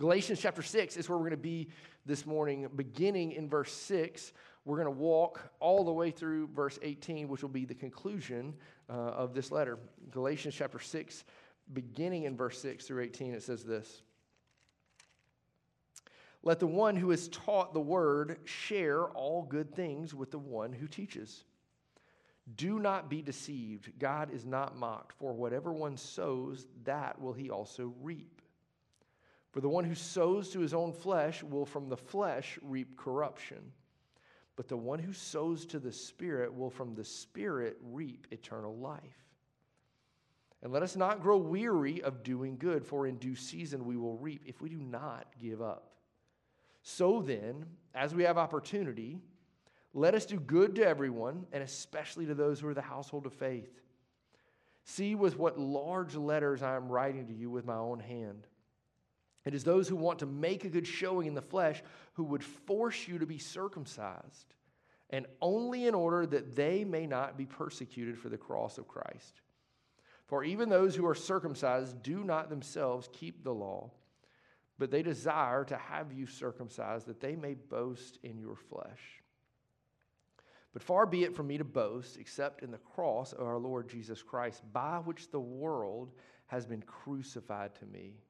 Galatians chapter 6 is where we're going to be this morning, beginning in verse 6. We're going to walk all the way through verse 18, which will be the conclusion uh, of this letter. Galatians chapter 6, beginning in verse 6 through 18, it says this Let the one who is taught the word share all good things with the one who teaches. Do not be deceived. God is not mocked, for whatever one sows, that will he also reap. For the one who sows to his own flesh will from the flesh reap corruption, but the one who sows to the Spirit will from the Spirit reap eternal life. And let us not grow weary of doing good, for in due season we will reap if we do not give up. So then, as we have opportunity, let us do good to everyone, and especially to those who are the household of faith. See with what large letters I am writing to you with my own hand. It is those who want to make a good showing in the flesh who would force you to be circumcised, and only in order that they may not be persecuted for the cross of Christ. For even those who are circumcised do not themselves keep the law, but they desire to have you circumcised that they may boast in your flesh. But far be it from me to boast, except in the cross of our Lord Jesus Christ, by which the world has been crucified to me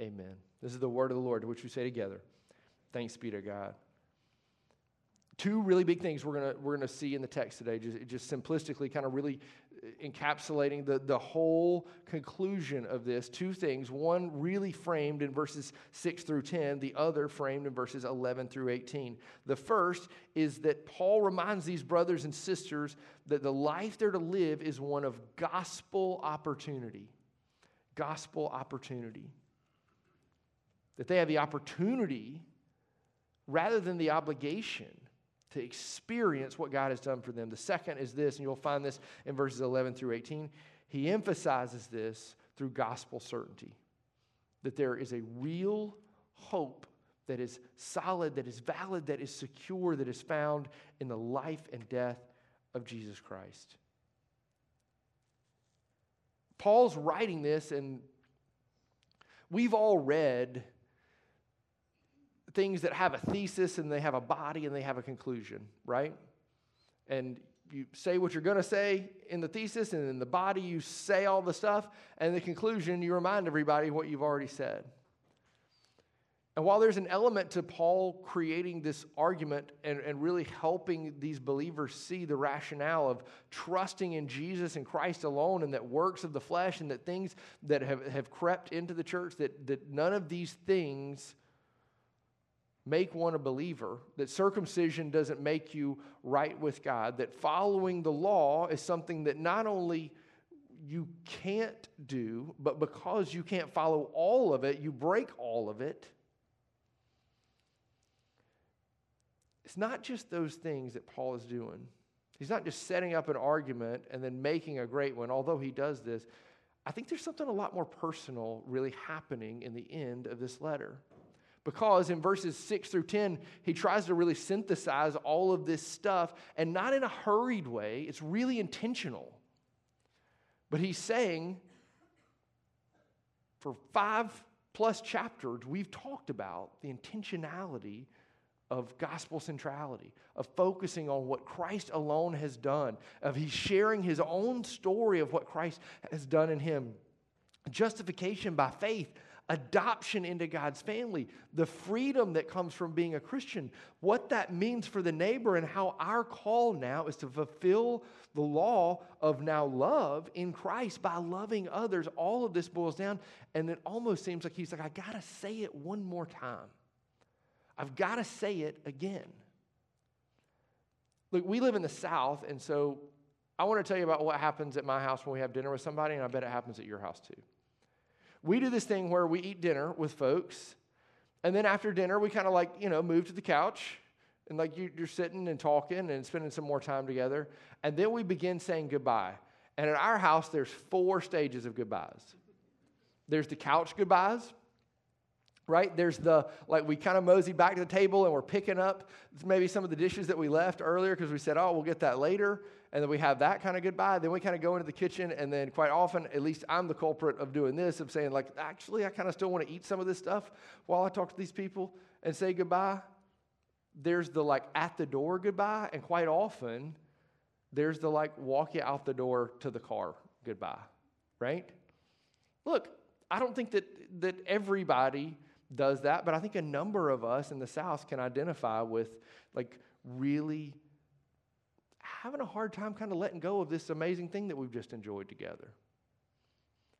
Amen. This is the word of the Lord, which we say together. Thanks be to God two really big things we're gonna we're gonna see in the text today, just, just simplistically, kind of really uh, encapsulating the, the whole conclusion of this. Two things one really framed in verses 6 through 10, the other framed in verses 11 through 18. The first is that Paul reminds these brothers and sisters that the life they're to live is one of gospel opportunity. Gospel opportunity. That they have the opportunity rather than the obligation to experience what God has done for them. The second is this, and you'll find this in verses 11 through 18. He emphasizes this through gospel certainty that there is a real hope that is solid, that is valid, that is secure, that is found in the life and death of Jesus Christ. Paul's writing this, and we've all read things that have a thesis and they have a body and they have a conclusion, right? And you say what you're going to say in the thesis, and in the body, you say all the stuff, and the conclusion, you remind everybody what you've already said. And while there's an element to Paul creating this argument and, and really helping these believers see the rationale of trusting in Jesus and Christ alone and that works of the flesh and that things that have, have crept into the church, that, that none of these things make one a believer, that circumcision doesn't make you right with God, that following the law is something that not only you can't do, but because you can't follow all of it, you break all of it. It's not just those things that Paul is doing. He's not just setting up an argument and then making a great one, although he does this. I think there's something a lot more personal really happening in the end of this letter. Because in verses 6 through 10, he tries to really synthesize all of this stuff and not in a hurried way, it's really intentional. But he's saying, for five plus chapters, we've talked about the intentionality of gospel centrality, of focusing on what Christ alone has done, of he's sharing his own story of what Christ has done in him. Justification by faith adoption into God's family, the freedom that comes from being a Christian, what that means for the neighbor, and how our call now is to fulfill the law of now love in Christ by loving others. All of this boils down, and it almost seems like he's like, I got to say it one more time. I've got to say it again. Look, we live in the South, and so I want to tell you about what happens at my house when we have dinner with somebody, and I bet it happens at your house too. We do this thing where we eat dinner with folks, And then after dinner, we kind of like, you know, move to the couch and like you, are sitting and talking and spending some more time together. And then we begin saying goodbye. And at our house, there's four stages of goodbyes there's the couch goodbyes, right? There's the, like, we kind of mosey back to the table and we're picking up maybe some of the dishes that we left earlier because we said, oh, we'll get that later. And then we have that kind of goodbye. Then we kind of go into the kitchen. And then, quite often, at least I'm the culprit of doing this, of saying, like, actually, I kind of still want to eat some of this stuff while I talk to these people and say goodbye. There's the, like, at the door goodbye. And quite often, there's the, like, walk you out the door to the car goodbye, right? Look, I don't think that, that everybody does that, but I think a number of us in the South can identify with like really having a hard time kind of letting go of this amazing thing that we've just enjoyed together.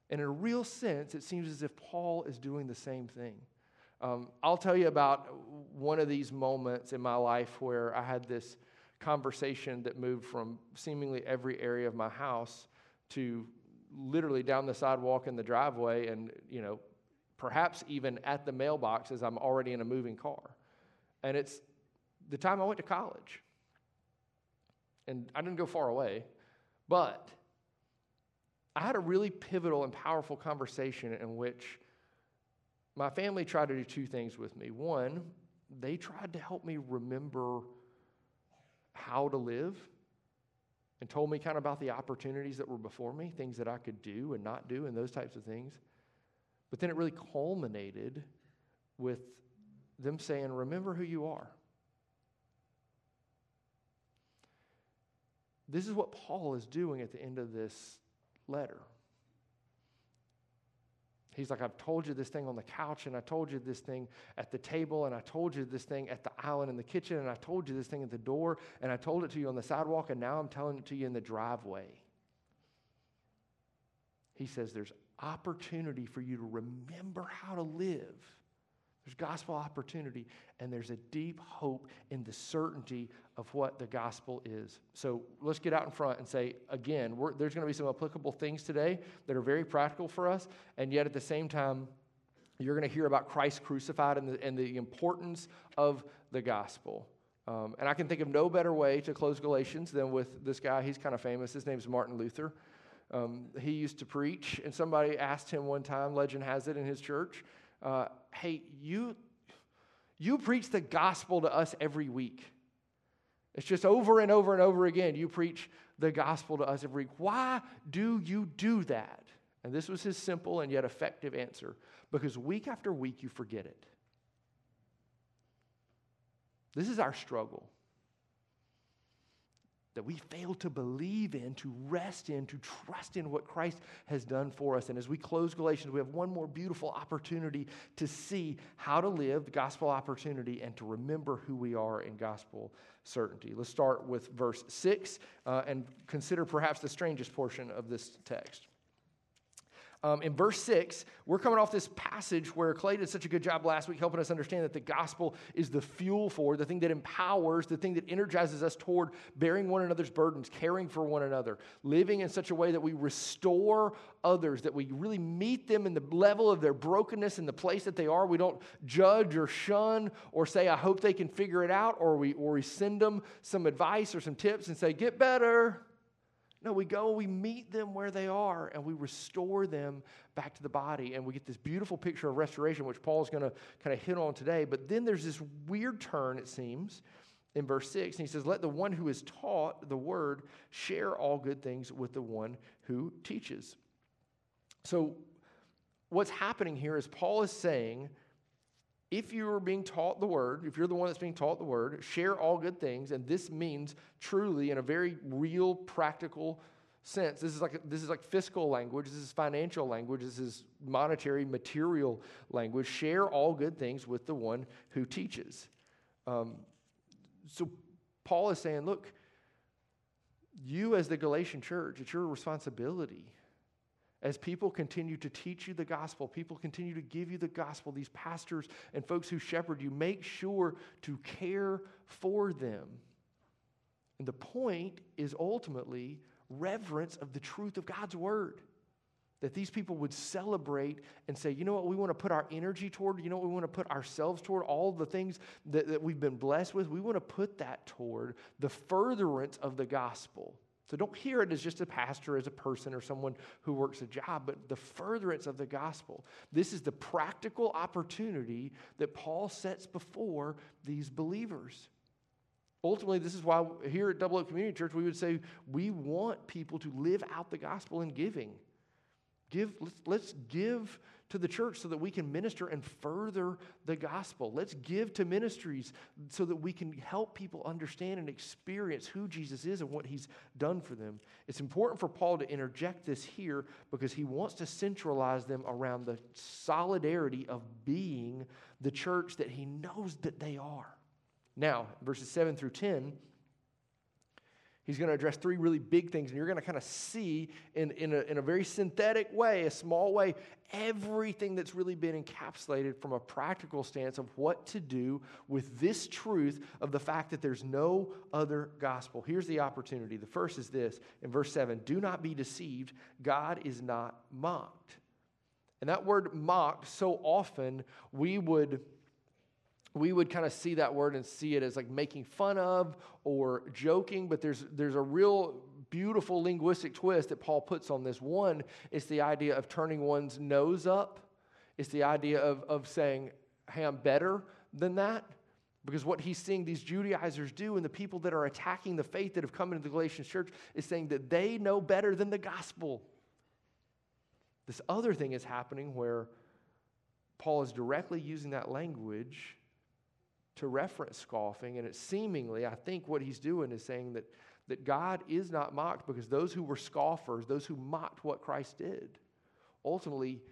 And in a real sense, it seems as if Paul is doing the same thing. Um, I'll tell you about one of these moments in my life where I had this conversation that moved from seemingly every area of my house to literally down the sidewalk in the driveway and, you know, perhaps even at the mailbox as I'm already in a moving car. And it's the time I went to college. And I didn't go far away, but I had a really pivotal and powerful conversation in which my family tried to do two things with me. One, they tried to help me remember how to live and told me kind of about the opportunities that were before me, things that I could do and not do, and those types of things. But then it really culminated with them saying, Remember who you are. This is what Paul is doing at the end of this letter. He's like, I've told you this thing on the couch, and I told you this thing at the table, and I told you this thing at the island in the kitchen, and I told you this thing at the door, and I told it to you on the sidewalk, and now I'm telling it to you in the driveway. He says, There's opportunity for you to remember how to live. There's gospel opportunity, and there's a deep hope in the certainty of what the gospel is. So let's get out in front and say, again, there's going to be some applicable things today that are very practical for us, and yet at the same time, you're going to hear about Christ crucified and the, and the importance of the gospel. Um, and I can think of no better way to close Galatians than with this guy. He's kind of famous. His name's Martin Luther. Um, he used to preach, and somebody asked him one time, legend has it in his church, uh, hey, you, you preach the gospel to us every week. It's just over and over and over again. You preach the gospel to us every week. Why do you do that? And this was his simple and yet effective answer because week after week you forget it. This is our struggle that we fail to believe in, to rest in, to trust in what Christ has done for us. And as we close Galatians, we have one more beautiful opportunity to see how to live the gospel opportunity and to remember who we are in gospel certainty. Let's start with verse 6 uh, and consider perhaps the strangest portion of this text. Um, in verse 6, we're coming off this passage where Clay did such a good job last week helping us understand that the gospel is the fuel for, the thing that empowers, the thing that energizes us toward bearing one another's burdens, caring for one another, living in such a way that we restore others, that we really meet them in the level of their brokenness in the place that they are. We don't judge or shun or say, I hope they can figure it out, or we, or we send them some advice or some tips and say, get better. No, we go, we meet them where they are, and we restore them back to the body. And we get this beautiful picture of restoration, which Paul's going to kind of hit on today. But then there's this weird turn, it seems, in verse 6. And he says, Let the one who is taught the word share all good things with the one who teaches. So, what's happening here is Paul is saying, if you are being taught the word, if you're the one that's being taught the word, share all good things. And this means truly, in a very real, practical sense, this is like this is like fiscal language, this is financial language, this is monetary, material language. Share all good things with the one who teaches. Um, so Paul is saying, look, you as the Galatian church, it's your responsibility as people continue to teach you the gospel, people continue to give you the gospel, these pastors and folks who shepherd you, make sure to care for them. And the point is ultimately reverence of the truth of God's word. That these people would celebrate and say, you know what, we want to put our energy toward, you know what, we want to put ourselves toward, all the things that, that we've been blessed with, we want to put that toward the furtherance of the gospel. So don't hear it as just a pastor, as a person, or someone who works a job, but the furtherance of the gospel. This is the practical opportunity that Paul sets before these believers. Ultimately, this is why here at Double Oak Community Church, we would say we want people to live out the gospel in giving. Give, let's, let's give to the church so that we can minister and further the gospel. Let's give to ministries so that we can help people understand and experience who Jesus is and what he's done for them. It's important for Paul to interject this here because he wants to centralize them around the solidarity of being the church that he knows that they are. Now, verses 7 through 10, he's going to address three really big things, and you're going to kind of see in, in, a, in a very synthetic way, a small way, everything that's really been encapsulated from a practical stance of what to do with this truth of the fact that there's no other gospel. Here's the opportunity. The first is this in verse 7 Do not be deceived, God is not mocked. And that word mocked, so often we would we would kind of see that word and see it as like making fun of or joking, but there's, there's a real beautiful linguistic twist that Paul puts on this. One, it's the idea of turning one's nose up, it's the idea of, of saying, hey, I'm better than that. Because what he's seeing these Judaizers do and the people that are attacking the faith that have come into the Galatian church is saying that they know better than the gospel. This other thing is happening where Paul is directly using that language to reference scoffing. And it's seemingly, I think what he's doing is saying that, that God is not mocked because those who were scoffers, those who mocked what Christ did, ultimately,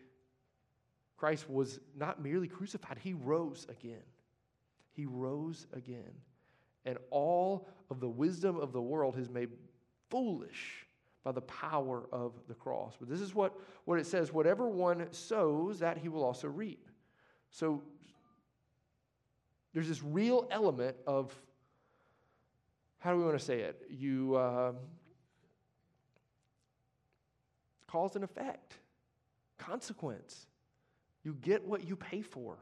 Christ was not merely crucified, he rose again. He rose again. And all of the wisdom of the world has made foolish by the power of the cross. But this is what, what it says whatever one sows, that he will also reap. So there's this real element of, how do we want to say it? You, uh, cause and effect, consequence. You get what you pay for.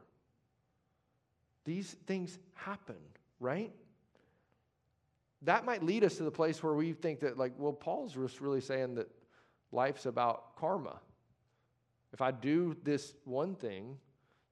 These things happen, right? That might lead us to the place where we think that, like, well, Paul's just really saying that life's about karma. If I do this one thing,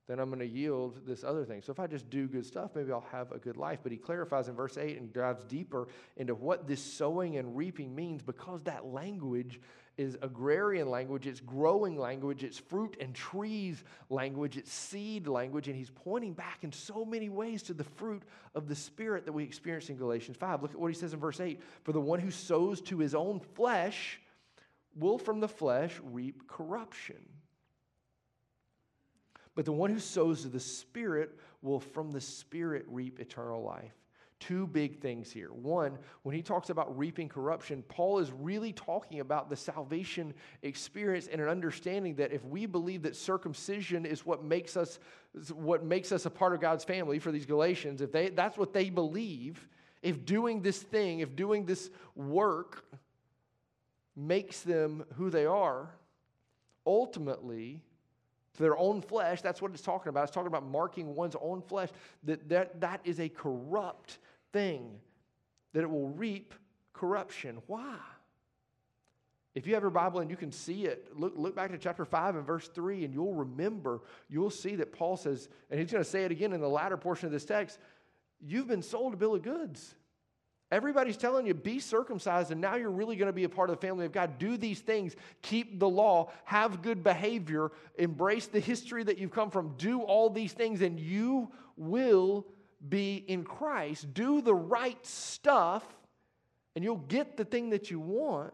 then I'm going to yield this other thing. So if I just do good stuff, maybe I'll have a good life. But he clarifies in verse 8 and dives deeper into what this sowing and reaping means because that language is agrarian language, it's growing language, it's fruit and trees language, it's seed language. And he's pointing back in so many ways to the fruit of the Spirit that we experience in Galatians 5. Look at what he says in verse 8 For the one who sows to his own flesh will from the flesh reap corruption but the one who sows to the Spirit will from the Spirit reap eternal life. Two big things here. One, when he talks about reaping corruption, Paul is really talking about the salvation experience and an understanding that if we believe that circumcision is what makes us what makes us a part of God's family for these Galatians, if they that's what they believe, if doing this thing, if doing this work makes them who they are, ultimately their own flesh. That's what it's talking about. It's talking about marking one's own flesh. That, that, that is a corrupt thing, that it will reap corruption. Why? If you have your Bible and you can see it, look, look back to chapter 5 and verse 3, and you'll remember, you'll see that Paul says, and he's going to say it again in the latter portion of this text you've been sold a bill of goods. Everybody's telling you, be circumcised, and now you're really going to be a part of the family of God. Do these things, keep the law, have good behavior, embrace the history that you've come from. Do all these things, and you will be in Christ. Do the right stuff, and you'll get the thing that you want.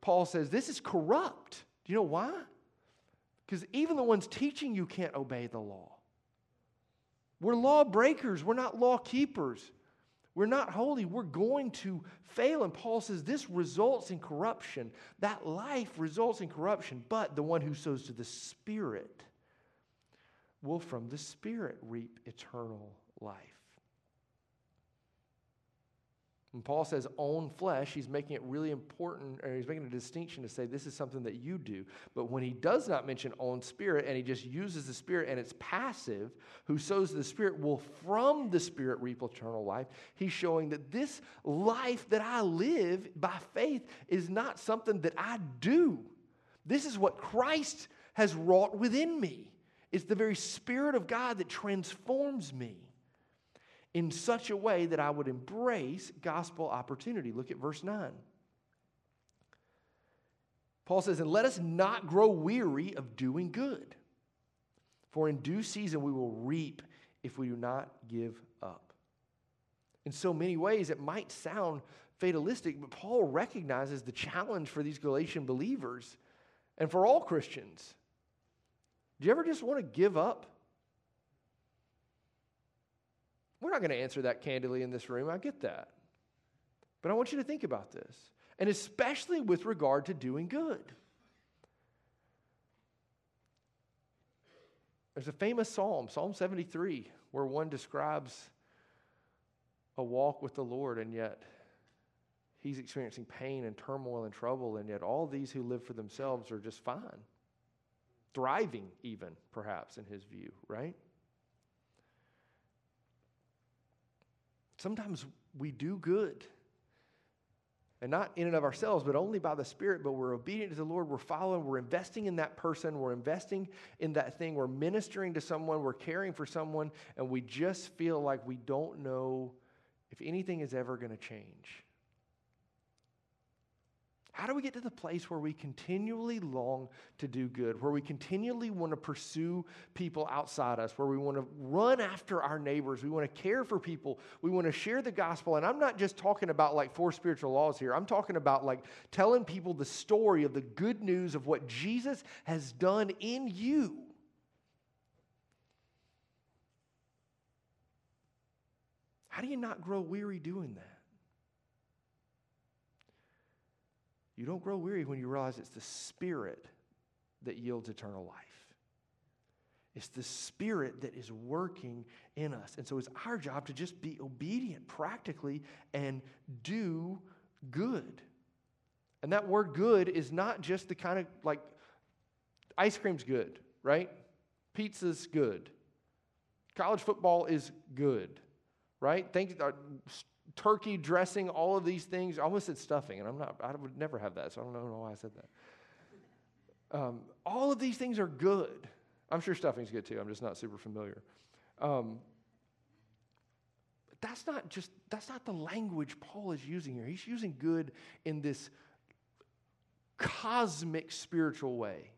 Paul says this is corrupt. Do you know why? Because even the ones teaching you can't obey the law. We're law breakers, we're not law keepers. We're not holy. We're going to fail. And Paul says this results in corruption. That life results in corruption. But the one who sows to the Spirit will from the Spirit reap eternal life. Paul says own flesh, he's making it really important, or he's making a distinction to say this is something that you do. But when he does not mention own spirit and he just uses the spirit and it's passive, who sows the spirit will from the spirit reap eternal life, he's showing that this life that I live by faith is not something that I do. This is what Christ has wrought within me. It's the very Spirit of God that transforms me in such a way that I would embrace gospel opportunity. Look at verse 9. Paul says, And let us not grow weary of doing good, for in due season we will reap if we do not give up. In so many ways, it might sound fatalistic, but Paul recognizes the challenge for these Galatian believers and for all Christians. Do you ever just want to give up? We're not going to answer that candidly in this room. I get that. But I want you to think about this, and especially with regard to doing good. There's a famous psalm, Psalm 73, where one describes a walk with the Lord, and yet he's experiencing pain and turmoil and trouble, and yet all these who live for themselves are just fine. Thriving, even, perhaps, in his view, right? Sometimes we do good. And not in and of ourselves, but only by the Spirit. But we're obedient to the Lord. We're following. We're investing in that person. We're investing in that thing. We're ministering to someone. We're caring for someone. And we just feel like we don't know if anything is ever going to change. How do we get to the place where we continually long to do good, where we continually want to pursue people outside us, where we want to run after our neighbors, we want to care for people, we want to share the gospel? And I'm not just talking about like four spiritual laws here, I'm talking about like telling people the story of the good news of what Jesus has done in you. How do you not grow weary doing that? You don't grow weary when you realize it's the Spirit that yields eternal life. It's the Spirit that is working in us. And so it's our job to just be obedient practically and do good. And that word good is not just the kind of like ice cream's good, right? Pizza's good. College football is good, right? Think, uh, turkey dressing, all of these things. I almost said stuffing, and I'm not, I would never have that, so I don't know why I said that. Um, all of these things are good. I'm sure stuffing's good too. I'm just not super familiar. Um, but that's not just, that's not the language Paul is using here. He's using good in this cosmic spiritual way.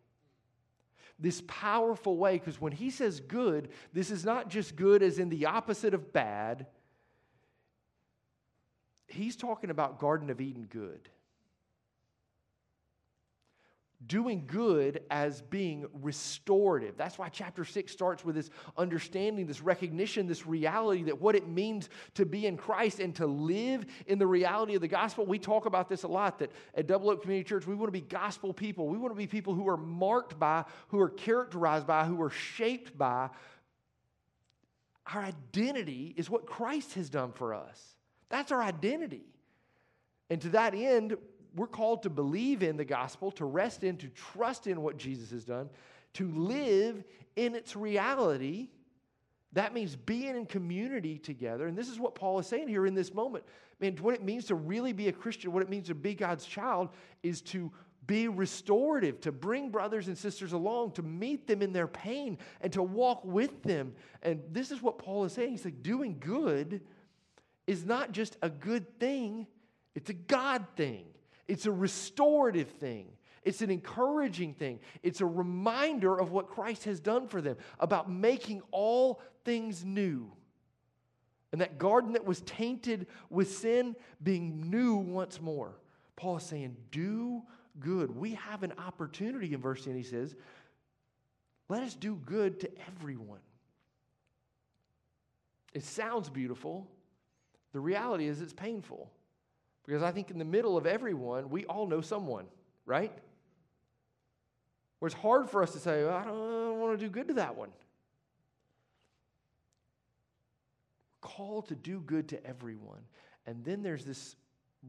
This powerful way, because when he says good, this is not just good as in the opposite of bad he's talking about Garden of Eden good. Doing good as being restorative. That's why chapter 6 starts with this understanding, this recognition, this reality that what it means to be in Christ and to live in the reality of the gospel. We talk about this a lot that at Double Oak Community Church, we want to be gospel people. We want to be people who are marked by, who are characterized by, who are shaped by. Our identity is what Christ has done for us. That's our identity. And to that end, we're called to believe in the gospel, to rest in, to trust in what Jesus has done, to live in its reality. That means being in community together. And this is what Paul is saying here in this moment. Man, what it means to really be a Christian, what it means to be God's child, is to be restorative, to bring brothers and sisters along, to meet them in their pain, and to walk with them. And this is what Paul is saying. He's like, doing good is not just a good thing, it's a God thing. It's a restorative thing. It's an encouraging thing. It's a reminder of what Christ has done for them about making all things new. And that garden that was tainted with sin being new once more. Paul is saying, do good. We have an opportunity in verse 10, he says, let us do good to everyone. It sounds beautiful, the reality is it's painful. Because I think in the middle of everyone, we all know someone, right? Where it's hard for us to say, I don't want to do good to that one. Call to do good to everyone, And then there's this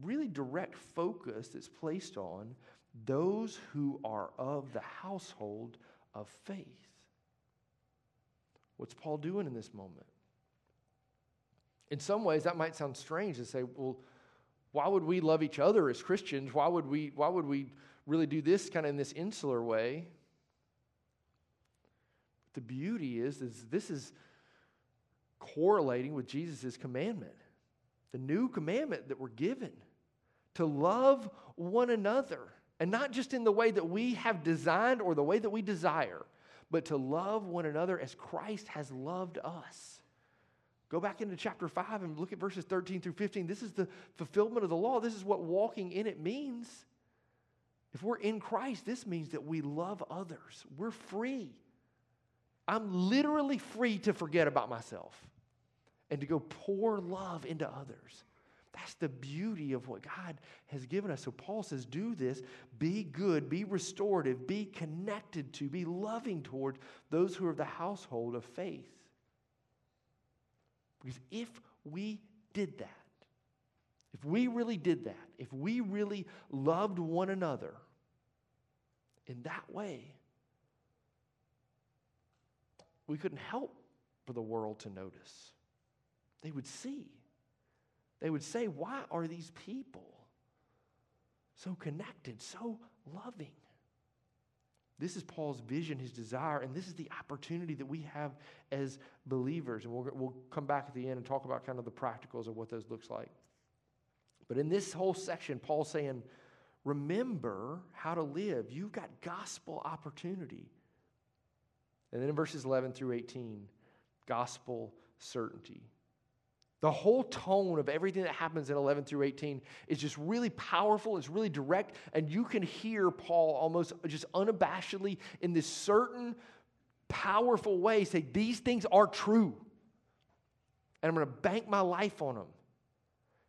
really direct focus that's placed on those who are of the household of faith. What's Paul doing in this moment? In some ways, that might sound strange to say, well, why would we love each other as Christians? Why would we, why would we really do this kind of in this insular way? The beauty is, is this is correlating with Jesus' commandment, the new commandment that we're given to love one another. And not just in the way that we have designed or the way that we desire, but to love one another as Christ has loved us. Go back into chapter 5 and look at verses 13 through 15. This is the fulfillment of the law. This is what walking in it means. If we're in Christ, this means that we love others. We're free. I'm literally free to forget about myself and to go pour love into others. That's the beauty of what God has given us. So Paul says, do this, be good, be restorative, be connected to, be loving toward those who are of the household of faith. Because if we did that, if we really did that, if we really loved one another in that way, we couldn't help for the world to notice. They would see. They would say, Why are these people so connected, so loving? This is Paul's vision, his desire, and this is the opportunity that we have as believers. And we'll, we'll come back at the end and talk about kind of the practicals of what those looks like. But in this whole section, Paul's saying, remember how to live. You've got gospel opportunity. And then in verses 11 through 18, gospel certainty. The whole tone of everything that happens in 11 through 18 is just really powerful, it's really direct, and you can hear Paul almost just unabashedly in this certain powerful way say, These things are true, and I'm going to bank my life on them.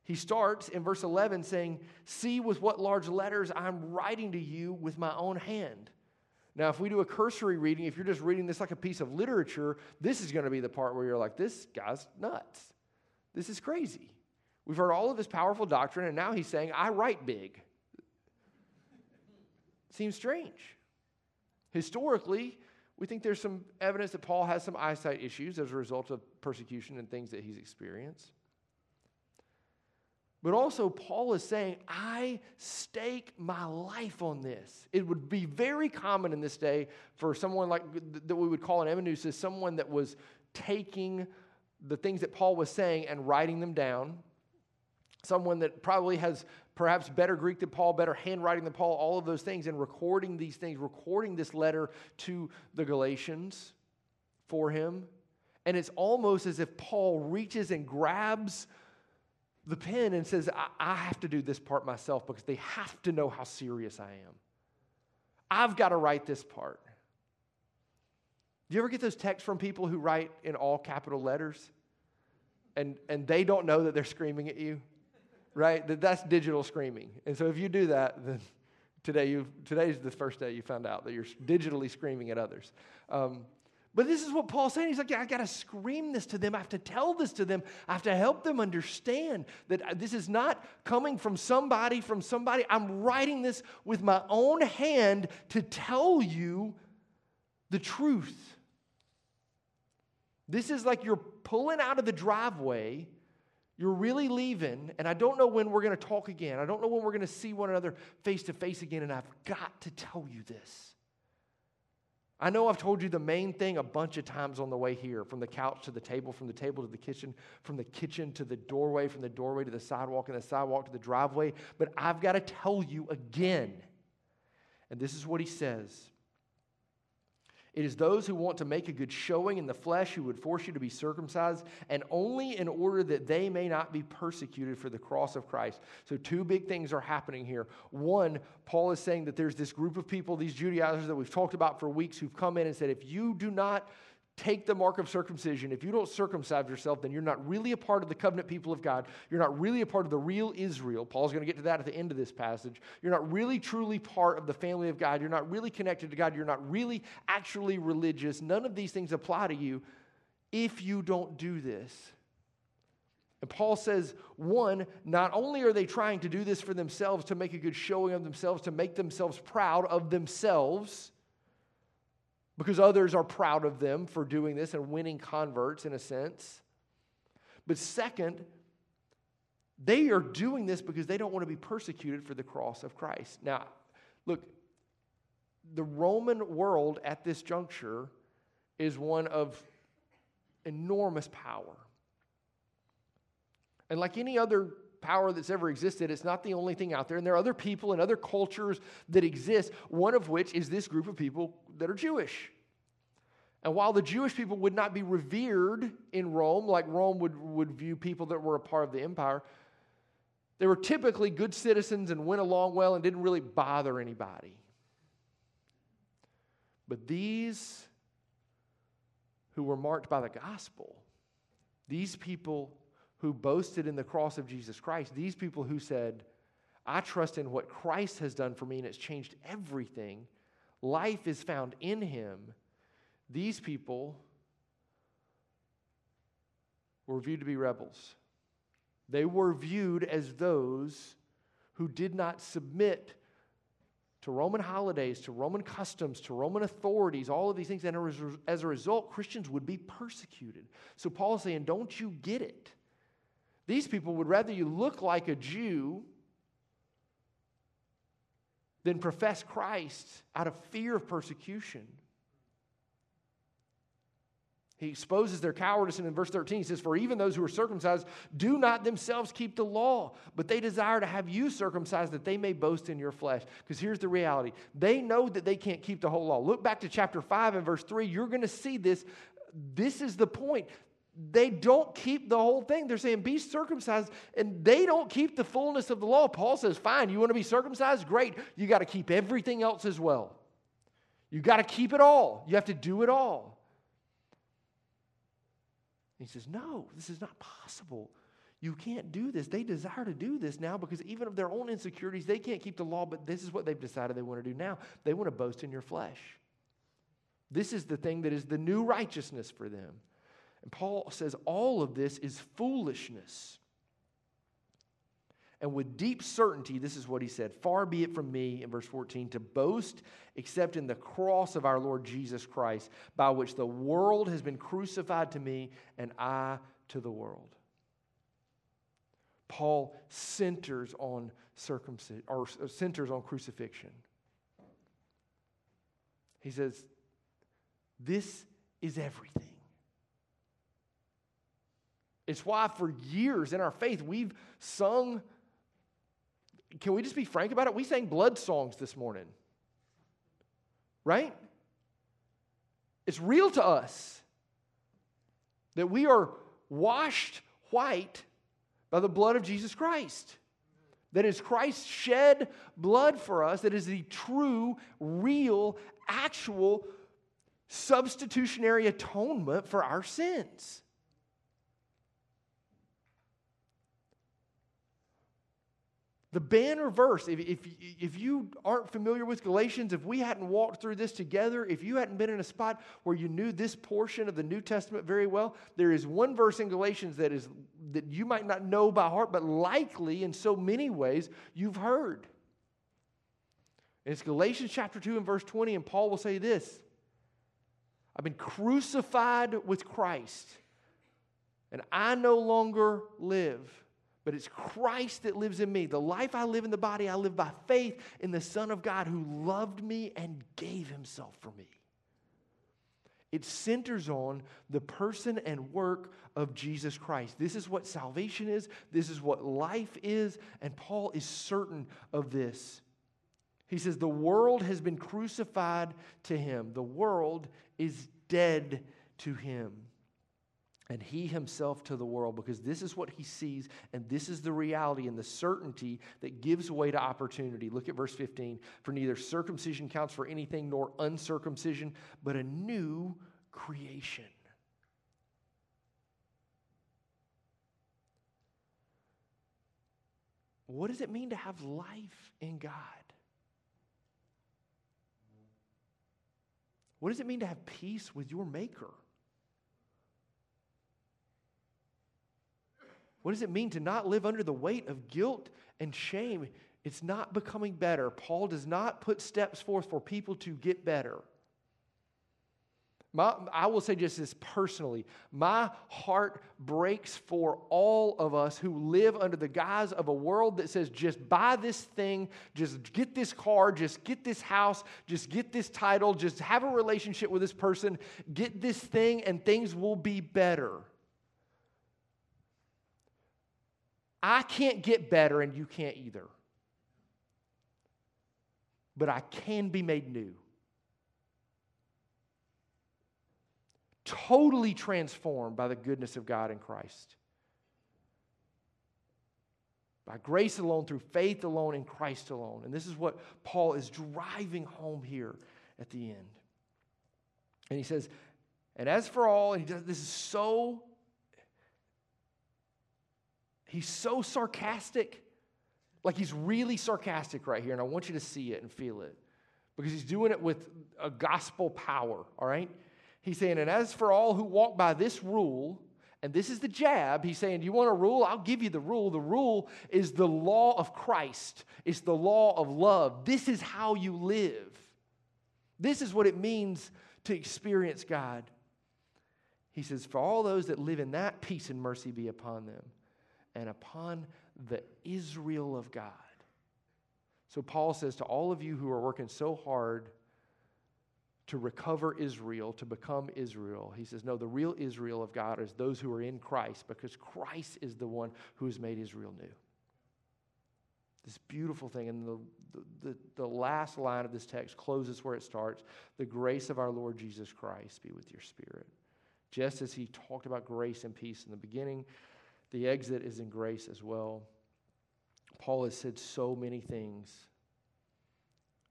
He starts in verse 11 saying, See with what large letters I'm writing to you with my own hand. Now, if we do a cursory reading, if you're just reading this like a piece of literature, this is going to be the part where you're like, This guy's nuts. This is crazy. We've heard all of his powerful doctrine, and now he's saying, I write big. Seems strange. Historically, we think there's some evidence that Paul has some eyesight issues as a result of persecution and things that he's experienced. But also, Paul is saying, I stake my life on this. It would be very common in this day for someone like that we would call an amanuensis, someone that was taking the things that Paul was saying and writing them down. Someone that probably has perhaps better Greek than Paul, better handwriting than Paul, all of those things, and recording these things, recording this letter to the Galatians for him. And it's almost as if Paul reaches and grabs the pen and says, I, I have to do this part myself because they have to know how serious I am. I've got to write this part. Do you ever get those texts from people who write in all capital letters and, and they don't know that they're screaming at you? Right? That that's digital screaming. And so if you do that, then today you today's the first day you found out that you're digitally screaming at others. Um, but this is what Paul's saying. He's like, I got to scream this to them. I have to tell this to them. I have to help them understand that this is not coming from somebody, from somebody. I'm writing this with my own hand to tell you the truth. This is like you're pulling out of the driveway, you're really leaving, and I don't know when we're going to talk again. I don't know when we're going to see one another face to face again, and I've got to tell you this. I know I've told you the main thing a bunch of times on the way here from the couch to the table, from the table to the kitchen, from the kitchen to the doorway, from the doorway to the sidewalk, and the sidewalk to the driveway, but I've got to tell you again. And this is what he says it is those who want to make a good showing in the flesh who would force you to be circumcised, and only in order that they may not be persecuted for the cross of Christ. So, two big things are happening here. One, Paul is saying that there's this group of people, these Judaizers that we've talked about for weeks, who've come in and said, if you do not take the mark of circumcision, if you don't circumcise yourself, then you're not really a part of the covenant people of God. You're not really a part of the real Israel. Paul's going to get to that at the end of this passage. You're not really truly part of the family of God. You're not really connected to God. You're not really actually religious. None of these things apply to you if you don't do this. And Paul says, one, not only are they trying to do this for themselves, to make a good showing of themselves, to make themselves proud of themselves, because others are proud of them for doing this and winning converts in a sense. But second, they are doing this because they don't want to be persecuted for the cross of Christ. Now, look, the Roman world at this juncture is one of enormous power. And like any other power that's ever existed, it's not the only thing out there. And there are other people and other cultures that exist, one of which is this group of people that are Jewish. And while the Jewish people would not be revered in Rome, like Rome would, would view people that were a part of the empire, they were typically good citizens and went along well and didn't really bother anybody. But these who were marked by the gospel, these people who boasted in the cross of Jesus Christ, these people who said, I trust in what Christ has done for me and it's changed everything, life is found in him, these people were viewed to be rebels. They were viewed as those who did not submit to Roman holidays, to Roman customs, to Roman authorities, all of these things. And as a result, Christians would be persecuted. So Paul is saying, Don't you get it? These people would rather you look like a Jew than profess Christ out of fear of persecution. He exposes their cowardice, and in verse 13 he says, For even those who are circumcised do not themselves keep the law, but they desire to have you circumcised that they may boast in your flesh. Because here's the reality they know that they can't keep the whole law. Look back to chapter 5 and verse 3. You're going to see this. This is the point. They don't keep the whole thing. They're saying, Be circumcised, and they don't keep the fullness of the law. Paul says, Fine, you want to be circumcised? Great. You got to keep everything else as well. You got to keep it all. You have to do it all. He says, No, this is not possible. You can't do this. They desire to do this now because even of their own insecurities, they can't keep the law, but this is what they've decided they want to do now. They want to boast in your flesh. This is the thing that is the new righteousness for them. And Paul says all of this is foolishness. And with deep certainty, this is what he said Far be it from me, in verse 14, to boast except in the cross of our Lord Jesus Christ, by which the world has been crucified to me and I to the world. Paul centers on circumcision or centers on crucifixion. He says, This is everything. It's why for years in our faith we've sung can we just be frank about it? We sang blood songs this morning, right? It's real to us that we are washed white by the blood of Jesus Christ. That is Christ shed blood for us, that is the true, real, actual substitutionary atonement for our sins. The banner verse, if, if, if you aren't familiar with Galatians, if we hadn't walked through this together, if you hadn't been in a spot where you knew this portion of the New Testament very well, there is one verse in Galatians that, is, that you might not know by heart, but likely in so many ways you've heard. It's Galatians chapter 2 and verse 20, and Paul will say this I've been crucified with Christ, and I no longer live but it's Christ that lives in me. The life I live in the body, I live by faith in the Son of God who loved me and gave himself for me. It centers on the person and work of Jesus Christ. This is what salvation is, this is what life is, and Paul is certain of this. He says, The world has been crucified to him, the world is dead to him and he himself to the world because this is what he sees and this is the reality and the certainty that gives way to opportunity. Look at verse 15. For neither circumcision counts for anything nor uncircumcision, but a new creation. What does it mean to have life in God? What does it mean to have peace with your Maker? What does it mean to not live under the weight of guilt and shame? It's not becoming better. Paul does not put steps forth for people to get better. My, I will say just this personally. My heart breaks for all of us who live under the guise of a world that says, just buy this thing, just get this car, just get this house, just get this title, just have a relationship with this person, get this thing, and things will be better. I can't get better, and you can't either. But I can be made new. totally transformed by the goodness of God in Christ. By grace alone, through faith alone, in Christ alone. And this is what Paul is driving home here at the end. And he says, and as for all, and he does this is so, he's so sarcastic. Like he's really sarcastic right here. And I want you to see it and feel it. Because he's doing it with a gospel power, all right? He's saying, and as for all who walk by this rule, and this is the jab, he's saying, You want a rule? I'll give you the rule. The rule is the law of Christ, it's the law of love. This is how you live. This is what it means to experience God. He says, For all those that live in that, peace and mercy be upon them and upon the Israel of God. So Paul says to all of you who are working so hard to recover Israel, to become Israel. He says, No, the real Israel of God is those who are in Christ because Christ is the one who has made Israel new. This beautiful thing. And the, the, the last line of this text closes where it starts The grace of our Lord Jesus Christ be with your spirit. Just as he talked about grace and peace in the beginning, the exit is in grace as well. Paul has said so many things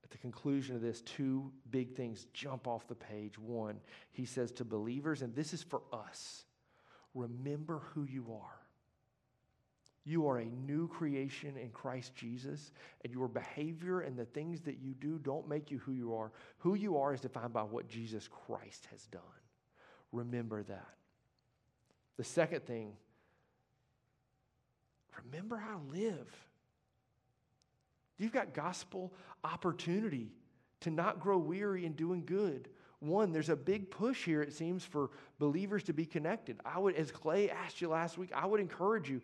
at the conclusion of this, two big things jump off the page. One, he says to believers, and this is for us remember who you are. You are a new creation in Christ Jesus, and your behavior and the things that you do don't make you who you are. Who you are is defined by what Jesus Christ has done. Remember that. The second thing, remember how to live. You've got gospel opportunity to not grow weary in doing good. One, there's a big push here, it seems, for believers to be connected. I would, as Clay asked you last week, I would encourage you,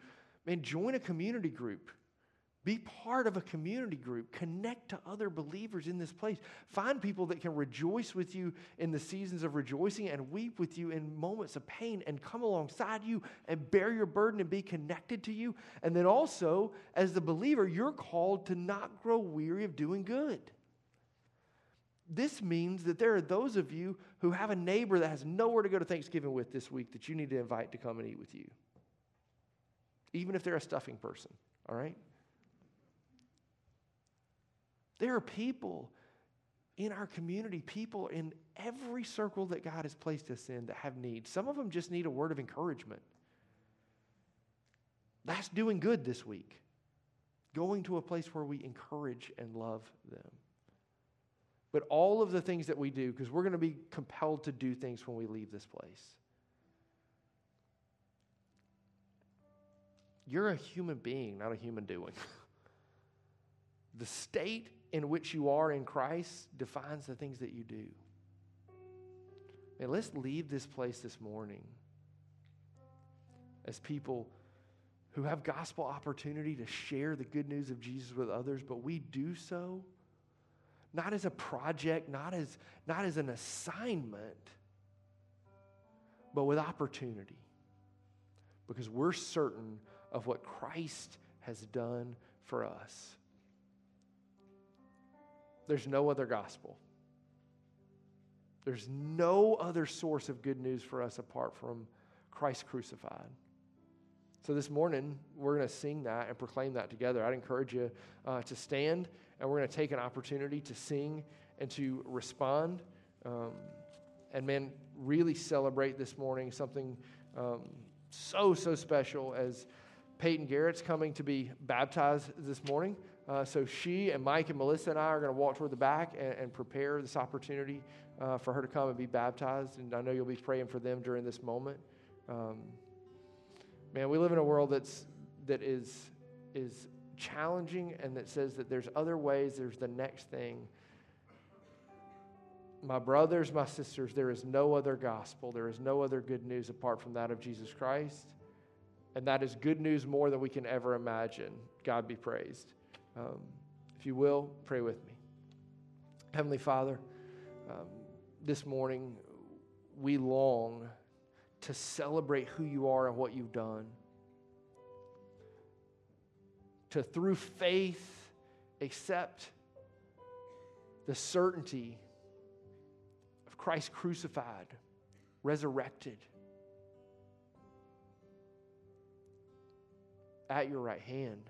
man, join a community group. Be part of a community group. Connect to other believers in this place. Find people that can rejoice with you in the seasons of rejoicing and weep with you in moments of pain and come alongside you and bear your burden and be connected to you. And then also, as the believer, you're called to not grow weary of doing good. This means that there are those of you who have a neighbor that has nowhere to go to Thanksgiving with this week that you need to invite to come and eat with you, even if they're a stuffing person, all right? There are people in our community, people in every circle that God has placed us in that have needs. Some of them just need a word of encouragement. That's doing good this week. Going to a place where we encourage and love them. But all of the things that we do, because we're going to be compelled to do things when we leave this place. You're a human being, not a human doing. the state in which you are in Christ defines the things that you do. And let's leave this place this morning as people who have gospel opportunity to share the good news of Jesus with others, but we do so not as a project, not as, not as an assignment, but with opportunity. Because we're certain of what Christ has done for us. There's no other gospel. There's no other source of good news for us apart from Christ crucified. So this morning, we're going to sing that and proclaim that together. I'd encourage you uh, to stand, and we're going to take an opportunity to sing and to respond. Um, and man, really celebrate this morning something um, so, so special as Peyton Garrett's coming to be baptized this morning. Uh, so she and Mike and Melissa and I are going to walk toward the back and, and prepare this opportunity uh, for her to come and be baptized. And I know you'll be praying for them during this moment. Um, man, we live in a world that's that is, is challenging and that says that there's other ways, there's the next thing. My brothers, my sisters, there is no other gospel, there is no other good news apart from that of Jesus Christ. And that is good news more than we can ever imagine. God be praised. Um, if you will, pray with me. Heavenly Father, um, this morning we long to celebrate who you are and what you've done. To, through faith, accept the certainty of Christ crucified, resurrected, at your right hand.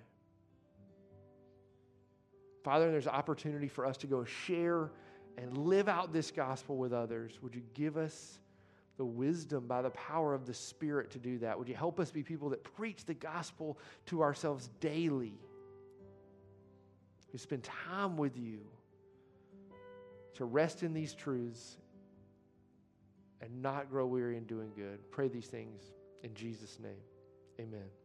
Father, there's opportunity for us to go share and live out this gospel with others. Would you give us the wisdom by the power of the Spirit to do that? Would you help us be people that preach the gospel to ourselves daily? Who spend time with you to rest in these truths and not grow weary in doing good. Pray these things in Jesus' name. Amen.